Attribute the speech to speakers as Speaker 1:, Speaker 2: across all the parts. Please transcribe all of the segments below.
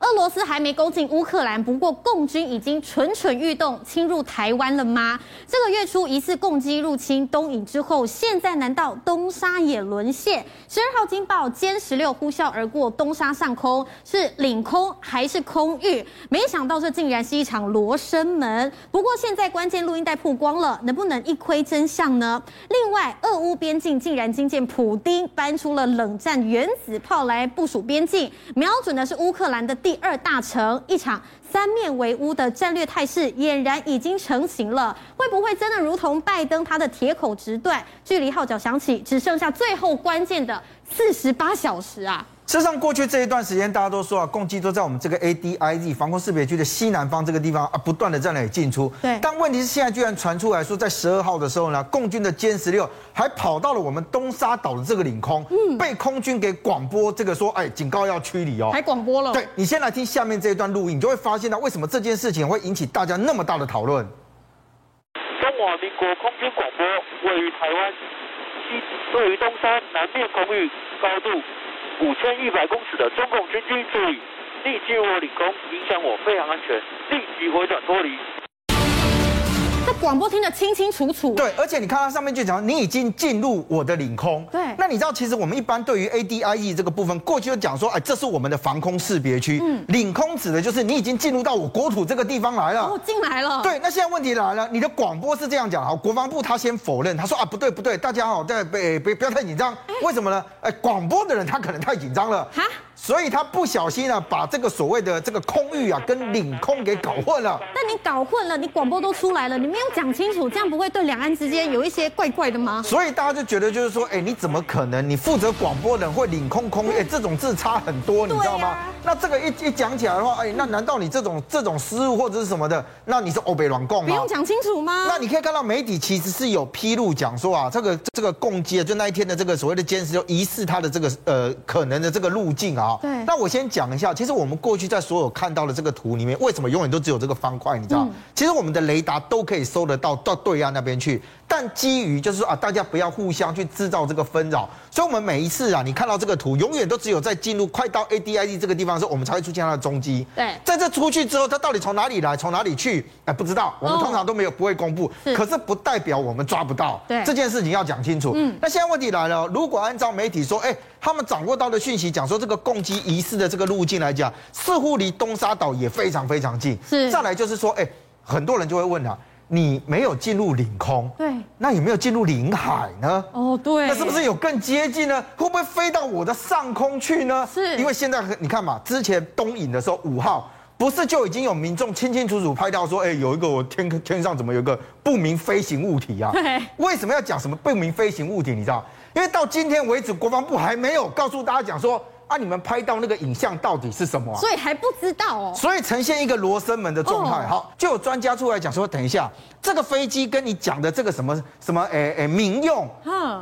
Speaker 1: 俄罗斯还没攻进乌克兰，不过共军已经蠢蠢欲动，侵入台湾了吗？这个月初疑似共机入侵东引之后，现在难道东沙也沦陷？十二号惊爆歼十六呼啸而过东沙上空，是领空还是空域？没想到这竟然是一场罗生门。不过现在关键录音带曝光了，能不能一窥真相呢？另外，俄乌边境竟然惊见普丁搬出了冷战原子炮来部署边境，瞄准的是乌克兰的地。第二大城，一场三面围屋的战略态势俨然已经成型了，会不会真的如同拜登他的铁口直断？距离号角响起，只剩下最后关键的四十八小时啊！
Speaker 2: 事实上，过去这一段时间，大家都说啊，共机都在我们这个 ADIZ 防空识别区的西南方这个地方啊，不断的在那里进出。
Speaker 1: 对。
Speaker 2: 但问题是，现在居然传出来说，在十二号的时候呢，共军的歼十六还跑到了我们东沙岛的这个领空，嗯，被空军给广播这个说，哎，警告要驱离哦。
Speaker 1: 还广播了。
Speaker 2: 对，你先来听下面这一段录音，你就会发现到为什么这件事情会引起大家那么大的讨论。
Speaker 3: 中华民国空军广播，位于台湾西，位于东沙南面空域，高度。五千一百公尺的中共军机注意，立即入我领空，影响我飞行安全，立即回转脱离。
Speaker 1: 这广播听得清清楚楚。
Speaker 2: 对，而且你看它上面就讲，你已经进入我的领空。
Speaker 1: 对。
Speaker 2: 那你知道，其实我们一般对于 ADIE 这个部分，过去就讲说，哎，这是我们的防空识别区。嗯。领空指的就是你已经进入到我国土这个地方来了。
Speaker 1: 哦，进来了。
Speaker 2: 对。那现在问题来了，你的广播是这样讲，好，国防部他先否认，他说啊，不对不对，大家好，对，别别不要太紧张。为什么呢？哎，广播的人他可能太紧张了。哈。所以他不小心呢，把这个所谓的这个空域啊，跟领空给搞混了。
Speaker 1: 但你搞混了，你广播都出来了，你没有讲清楚，这样不会对两岸之间有一些怪怪的吗？
Speaker 2: 所以大家就觉得就是说，哎，你怎么可能？你负责广播的人会领空空域，哎，这种字差很多，你知道吗？啊、那这个一一讲起来的话，哎，那难道你这种这种失误或者是什么的，那你是欧北软共吗？
Speaker 1: 不用讲清楚吗？
Speaker 2: 那你可以看到媒体其实是有披露讲说啊，这个这个共机啊，就那一天的这个所谓的监视，就疑似他的这个呃可能的这个路径啊。
Speaker 1: 对。
Speaker 2: 那我先。讲一下，其实我们过去在所有看到的这个图里面，为什么永远都只有这个方块？你知道，其实我们的雷达都可以搜得到到对岸那边去。但基于就是说啊，大家不要互相去制造这个纷扰，所以我们每一次啊，你看到这个图，永远都只有在进入快到 A D I D 这个地方的时候，我们才会出现它的踪迹。
Speaker 1: 对，
Speaker 2: 在这出去之后，它到底从哪里来，从哪里去，哎，不知道。我们通常都没有不会公布，可是不代表我们抓不到。对，这件事情要讲清楚。嗯，那现在问题来了，如果按照媒体说，哎，他们掌握到的讯息讲说，这个共机疑似的这个路径来讲，似乎离东沙岛也非常非常近。是，再来就是说，哎，很多人就会问了。你没有进入领空，对，那有没有进入领海呢？
Speaker 1: 哦，对，
Speaker 2: 那是不是有更接近呢？会不会飞到我的上空去呢？
Speaker 1: 是，
Speaker 2: 因为现在你看嘛，之前东引的时候五号不是就已经有民众清清楚楚拍到说，哎，有一个我天天上怎么有一个不明飞行物体啊？对，为什么要讲什么不明飞行物体？你知道？因为到今天为止，国防部还没有告诉大家讲说。啊！你们拍到那个影像到底是什么啊？
Speaker 1: 所以还不知道哦。
Speaker 2: 所以呈现一个罗生门的状态。好，就有专家出来讲说，等一下，这个飞机跟你讲的这个什么什么，诶诶，民用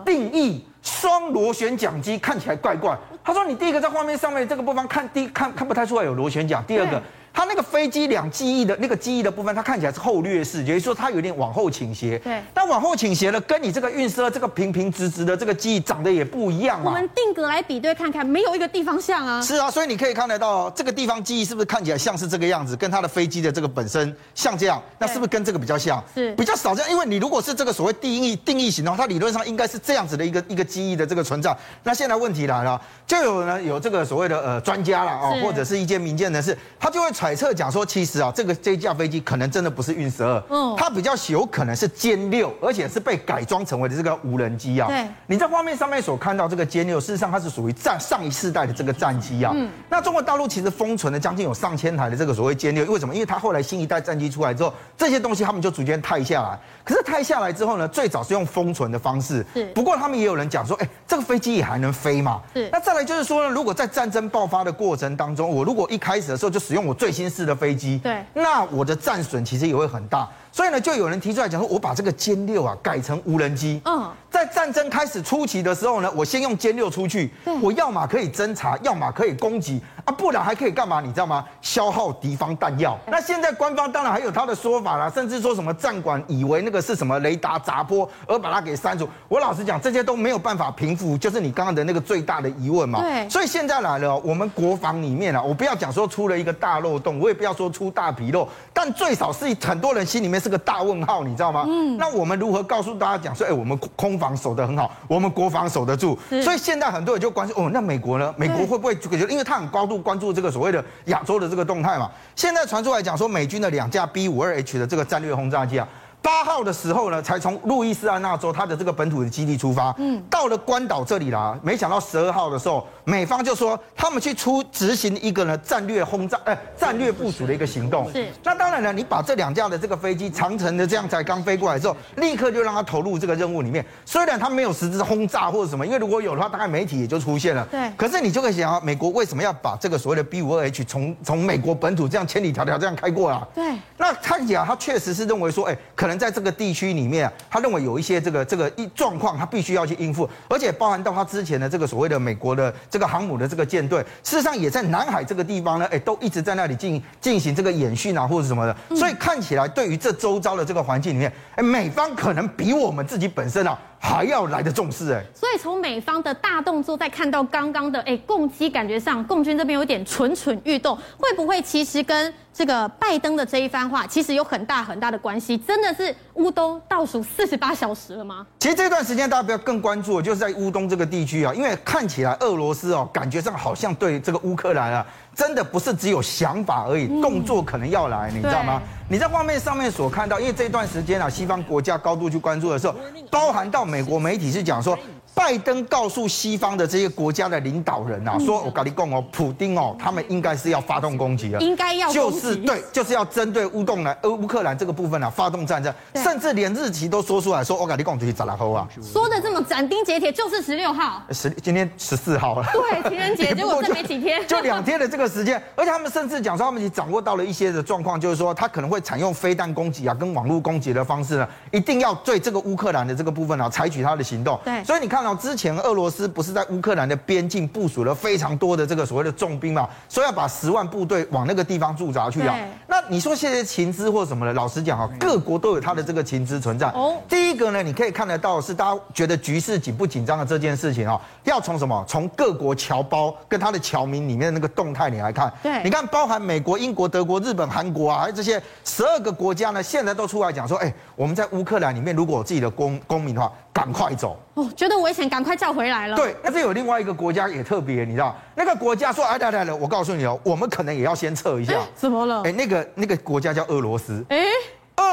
Speaker 2: 定义双螺旋桨机看起来怪怪。他说，你第一个在画面上面这个部分看第看看不太出来有螺旋桨，第二个。它那个飞机两机翼的那个机翼的部分，它看起来是后掠式，也就是说它有点往后倾斜。对，但往后倾斜了，跟你这个运输这个平平直直的这个机翼长得也不一样嘛。
Speaker 1: 我们定格来比对看看，没有一个地方像啊。
Speaker 2: 是啊，所以你可以看得到这个地方机翼是不是看起来像是这个样子，跟它的飞机的这个本身像这样，那是不是跟这个比较像？是比较少这样，因为你如果是这个所谓定义定义型的话，它理论上应该是这样子的一个一个机翼的这个存在。那现在问题来了，就有呢有这个所谓的呃专家了啊，或者是一些民间人士，他就会揣测讲说，其实。啊，这个这架飞机可能真的不是运十二，嗯，它比较有可能是歼六，而且是被改装成为的这个无人机啊。对，你在画面上面所看到这个歼六，事实上它是属于战上一世代的这个战机啊。嗯，那中国大陆其实封存了将近有上千台的这个所谓歼六，为什么？因为它后来新一代战机出来之后，这些东西他们就逐渐汰下来。可是汰下来之后呢，最早是用封存的方式。是，不过他们也有人讲说，哎，这个飞机也还能飞嘛？是。那再来就是说呢，如果在战争爆发的过程当中，我如果一开始的时候就使用我最新式的飞机。对，那我的战损其实也会很大，所以呢，就有人提出来讲说，我把这个歼六啊改成无人机。嗯，在战争开始初期的时候呢，我先用歼六出去，我要么可以侦察，要么可以攻击。啊，不然还可以干嘛？你知道吗？消耗敌方弹药。那现在官方当然还有他的说法啦，甚至说什么战管以为那个是什么雷达杂波，而把它给删除。我老实讲，这些都没有办法平复，就是你刚刚的那个最大的疑问嘛。
Speaker 1: 对。
Speaker 2: 所以现在来了，我们国防里面啊，我不要讲说出了一个大漏洞，我也不要说出大纰漏，但最少是很多人心里面是个大问号，你知道吗？嗯。那我们如何告诉大家讲说，哎，我们空防守得很好，我们国防守得住？所以现在很多人就关心，哦，那美国呢？美国会不会觉得，因为它很高度关注这个所谓的。亚洲的这个动态嘛，现在传出来讲说，美军的两架 B 五二 H 的这个战略轰炸机啊。八号的时候呢，才从路易斯安那州它的这个本土的基地出发，嗯，到了关岛这里啦。没想到十二号的时候，美方就说他们去出执行一个呢战略轰炸，哎，战略部署的一个行动。是。那当然了，你把这两架的这个飞机长城的这样才刚飞过来之后，立刻就让他投入这个任务里面。虽然他没有实质轰炸或者什么，因为如果有的话，大概媒体也就出现了。对。可是你就可以想啊，美国为什么要把这个所谓的 B 五二 H 从从美国本土这样千里迢迢这样开过来？对。那看起来他确实是认为说，哎，可能在这个地区。里面，他认为有一些这个这个一状况，他必须要去应付，而且包含到他之前的这个所谓的美国的这个航母的这个舰队，事实上也在南海这个地方呢，哎，都一直在那里进进行这个演训啊，或者什么的，所以看起来对于这周遭的这个环境里面，哎，美方可能比我们自己本身啊。还要来得重视哎，
Speaker 1: 所以从美方的大动作，再看到刚刚的哎共机，感觉上共军这边有点蠢蠢欲动，会不会其实跟这个拜登的这一番话，其实有很大很大的关系？真的是乌东倒数四十八小时了吗？
Speaker 2: 其实这段时间大家不要更关注，就是在乌东这个地区啊，因为看起来俄罗斯哦，感觉上好像对这个乌克兰啊。真的不是只有想法而已，动作可能要来，你知道吗？你在画面上面所看到，因为这段时间啊，西方国家高度去关注的时候，包含到美国媒体是讲说。拜登告诉西方的这些国家的领导人啊，说：“我跟你讲哦，普丁哦，他们应该是要发动攻击了，
Speaker 1: 应该要
Speaker 2: 就是对，就是要针对乌东来呃乌克兰这个部分啊发动战争，甚至连日期都说出来说，我跟你讲就是十六号啊，
Speaker 1: 说的这么斩钉截铁，就是十六号，
Speaker 2: 十今天十四号了，
Speaker 1: 对，情人节 结果这没几天，
Speaker 2: 就两天的这个时间，而且他们甚至讲说他们已经掌握到了一些的状况，就是说他可能会采用飞弹攻击啊，跟网络攻击的方式呢，一定要对这个乌克兰的这个部分啊采取他的行动，对，所以你看到之前俄罗。俄罗斯不是在乌克兰的边境部署了非常多的这个所谓的重兵嘛？说要把十万部队往那个地方驻扎去啊。那你说现在情资或什么的，老实讲啊，各国都有他的这个情资存在。哦，第一个呢，你可以看得到是大家觉得局势紧不紧张的这件事情啊，要从什么？从各国侨胞跟他的侨民里面的那个动态你来看。对，你看包含美国、英国、德国、日本、韩国啊，还有这些十二个国家呢，现在都出来讲说，哎，我们在乌克兰里面如果有自己的公公民的话，赶快走。
Speaker 1: 哦，觉得危险，赶快叫回来了。
Speaker 2: 对，那这有另外一个国家也特别，你知道，那个国家说，哎，来来来，我告诉你哦，我们可能也要先撤一下。
Speaker 1: 怎么了？
Speaker 2: 哎，那个那个国家叫俄罗斯。哎。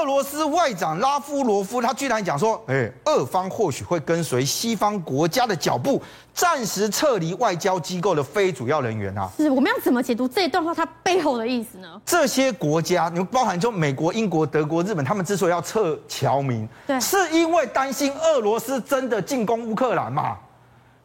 Speaker 2: 俄罗斯外长拉夫罗夫，他居然讲说：“哎，俄方或许会跟随西方国家的脚步，暂时撤离外交机构的非主要人员啊。”
Speaker 1: 是，我们要怎么解读这一段话它背后的意思呢？
Speaker 2: 这些国家，你们包含说美国、英国、德国、日本，他们之所以要撤侨民，对，是因为担心俄罗斯真的进攻乌克兰嘛？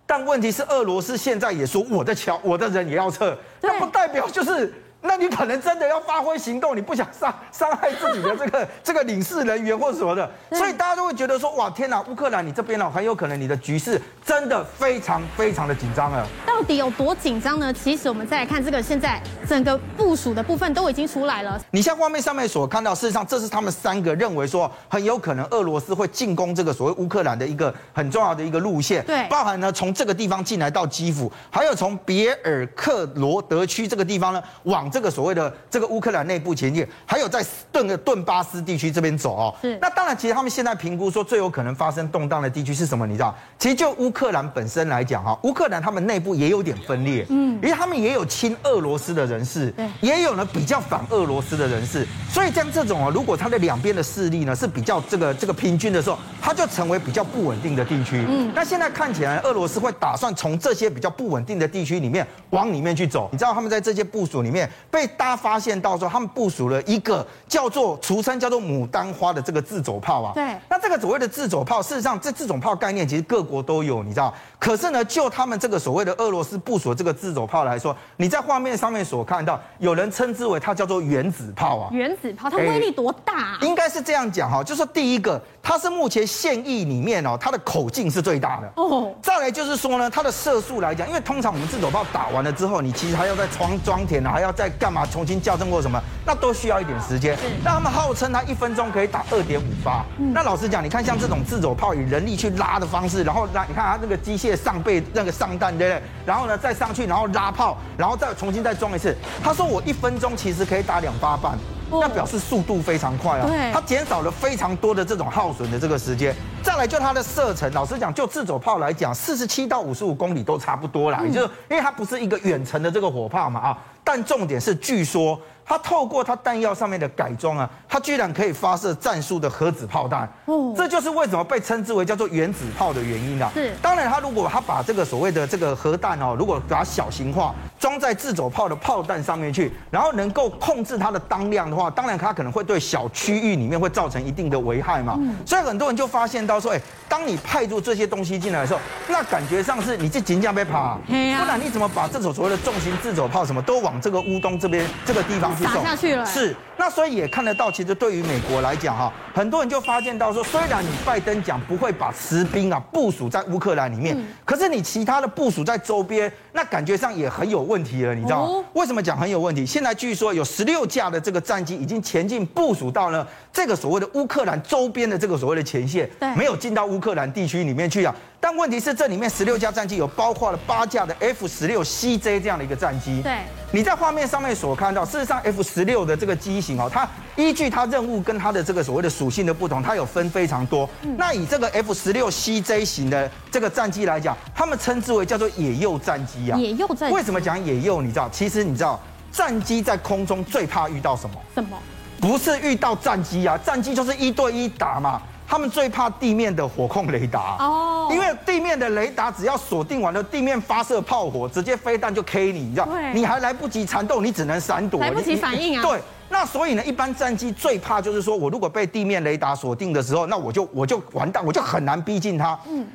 Speaker 2: 但问题是，俄罗斯现在也说我的侨、我的人也要撤，那不代表就是。那你可能真的要发挥行动，你不想伤伤害自己的这个 这个领事人员或者什么的，所以大家都会觉得说，哇，天哪，乌克兰你这边呢，很有可能你的局势真的非常非常的紧张了。
Speaker 1: 到底有多紧张呢？其实我们再来看这个，现在整个部署的部分都已经出来了。
Speaker 2: 你像画面上面所看到，事实上这是他们三个认为说很有可能俄罗斯会进攻这个所谓乌克兰的一个很重要的一个路线。对，包含呢从这个地方进来到基辅，还有从别尔克罗德区这个地方呢往。这个所谓的这个乌克兰内部前进，还有在顿的顿巴斯地区这边走哦。是。那当然，其实他们现在评估说最有可能发生动荡的地区是什么？你知道？其实就乌克兰本身来讲哈，乌克兰他们内部也有点分裂。嗯。因为他们也有亲俄罗斯的人士，对，也有呢比较反俄罗斯的人士。所以像这种哦，如果他的两边的势力呢是比较这个这个平均的时候，它就成为比较不稳定的地区。嗯。那现在看起来，俄罗斯会打算从这些比较不稳定的地区里面往里面去走。你知道他们在这些部署里面。被大家发现到说，他们部署了一个叫做俗称叫做牡丹花的这个自走炮啊。
Speaker 1: 对。
Speaker 2: 那这个所谓的自走炮，事实上这自走炮概念其实各国都有，你知道？可是呢，就他们这个所谓的俄罗斯部署的这个自走炮来说，你在画面上面所看到，有人称之为它叫做原子炮啊。
Speaker 1: 原子炮，它威力多大啊？
Speaker 2: 应该是这样讲哈，就是说第一个，它是目前现役里面哦，它的口径是最大的哦。再来就是说呢，它的射速来讲，因为通常我们自走炮打完了之后，你其实还要再装装填啊，还要再干嘛重新校正过什么，那都需要一点时间。那他们号称他一分钟可以打二点五发。那老实讲，你看像这种自走炮以人力去拉的方式，然后拉，你看它那个机械上背那个上弹，对不对？然后呢再上去，然后拉炮，然后再重新再装一次。他说我一分钟其实可以打两发半。那表示速度非常快啊，对，它减少了非常多的这种耗损的这个时间。再来就它的射程，老实讲，就自走炮来讲，四十七到五十五公里都差不多啦。也就是因为它不是一个远程的这个火炮嘛啊，但重点是据说。它透过它弹药上面的改装啊，它居然可以发射战术的核子炮弹。哦，这就是为什么被称之为叫做原子炮的原因啊。是，当然，它如果它把这个所谓的这个核弹哦，如果把它小型化，装在自走炮的炮弹上面去，然后能够控制它的当量的话，当然它可能会对小区域里面会造成一定的危害嘛。嗯，所以很多人就发现到说，哎，当你派入这些东西进来的时候，那感觉上是你这紧张被爬，不然你怎么把这种所谓的重型自走炮什么都往这个乌东这边这个地方？
Speaker 1: 打下去了，
Speaker 2: 是，那所以也看得到，其实对于美国来讲哈，很多人就发现到说，虽然你拜登讲不会把士兵啊部署在乌克兰里面，可是你其他的部署在周边，那感觉上也很有问题了，你知道吗？为什么讲很有问题？现在据说有十六架的这个战机已经前进部署到了这个所谓的乌克兰周边的这个所谓的前线，没有进到乌克兰地区里面去啊。但问题是，这里面十六架战机有包括了八架的 F 十六 CJ 这样的一个战机。对，你在画面上面所看到，事实上 F 十六的这个机型哦，它依据它任务跟它的这个所谓的属性的不同，它有分非常多。那以这个 F 十六 CJ 型的这个战机来讲，他们称之为叫做野鼬战机啊。野鼬战机。为什么讲野鼬？你知道，其实你知道，战机在空中最怕遇到什么？什么？不是遇到战机啊，战机就是一对一打嘛。他们最怕地面的火控雷达哦，因为地面的雷达只要锁定完了，地面发射炮火，直接飞弹就 K 你，你知道？对，你还来不及缠斗，你只能闪躲，
Speaker 1: 来不及反应啊。
Speaker 2: 对，那所以呢，一般战机最怕就是说我如果被地面雷达锁定的时候，那我就我就完蛋，我就很难逼近它。嗯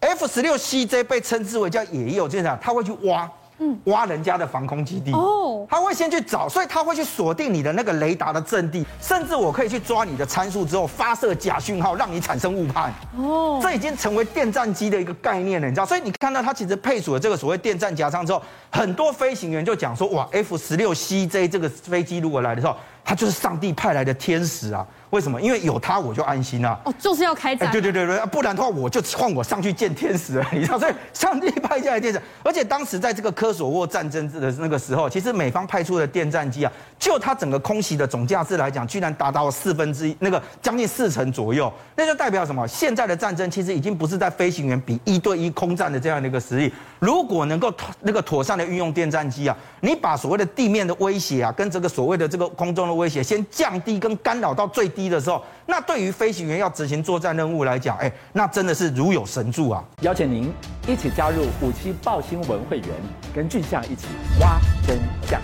Speaker 2: ，F 十六 CJ 被称之为叫野鼬，就是讲他会去挖。嗯，挖人家的防空基地哦，他会先去找，所以他会去锁定你的那个雷达的阵地，甚至我可以去抓你的参数之后发射假讯号，让你产生误判哦。这已经成为电战机的一个概念了，你知道？所以你看到它其实配属了这个所谓电战夹舱之后，很多飞行员就讲说，哇，F 十六 CJ 这个飞机如果来的时候，它就是上帝派来的天使啊。为什么？因为有他我就安心啊！
Speaker 1: 哦，就是要开战。
Speaker 2: 对对对对，不然的话我就换我上去见天使了，你知道？所以 上帝派下来天使，而且当时在这个科索沃战争的那个时候，其实美方派出的电战机啊，就它整个空袭的总价值来讲，居然达到了四分之一，那个将近四成左右。那就代表什么？现在的战争其实已经不是在飞行员比一对一空战的这样的一个实力。如果能够那个妥善的运用电战机啊，你把所谓的地面的威胁啊，跟这个所谓的这个空中的威胁先降低跟干扰到最的时候，那对于飞行员要执行作战任务来讲，哎，那真的是如有神助啊！
Speaker 4: 邀请您一起加入虎七报新闻会员，跟俊相一起挖真相。